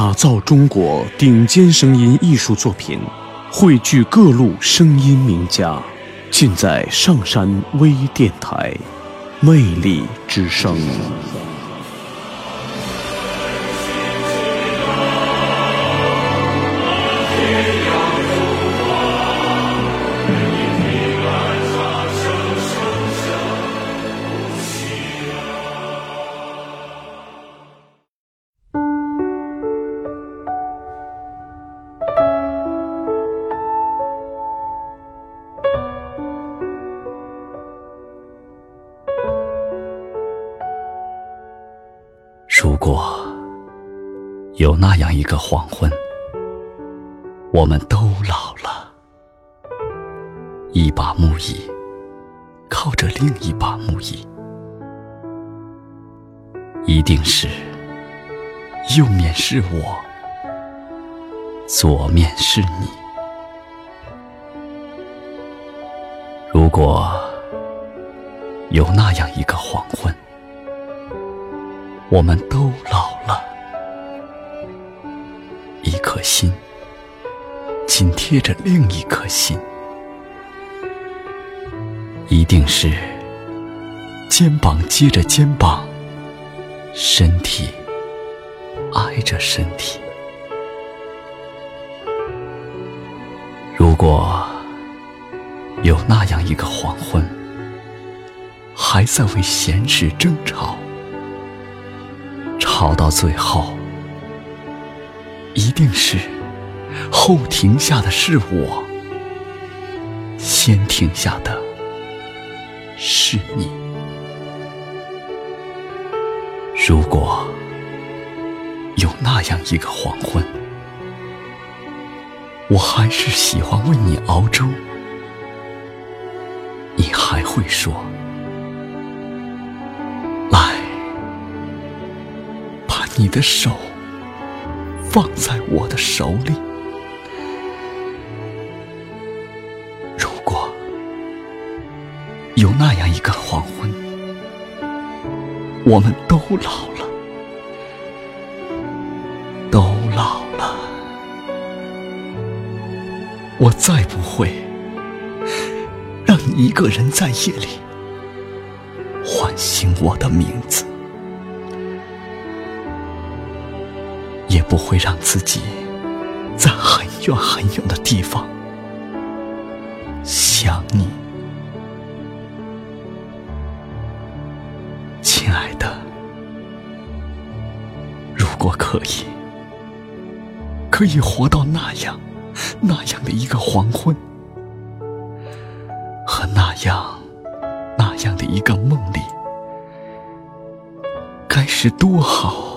打造中国顶尖声音艺术作品，汇聚各路声音名家，尽在上山微电台，魅力之声。如果有那样一个黄昏，我们都老了，一把木椅靠着另一把木椅，一定是右面是我，左面是你。如果有那样一个黄昏，我们都老了，一颗心紧贴着另一颗心，一定是肩膀接着肩膀，身体挨着身体。如果有那样一个黄昏，还在为闲事争吵。吵到最后，一定是后停下的是我，先停下的是你。如果有那样一个黄昏，我还是喜欢为你熬粥，你还会说。你的手放在我的手里。如果有那样一个黄昏，我们都老了，都老了，我再不会让你一个人在夜里唤醒我的名字。不会让自己在很远很远的地方想你，亲爱的。如果可以，可以活到那样那样的一个黄昏，和那样那样的一个梦里，该是多好！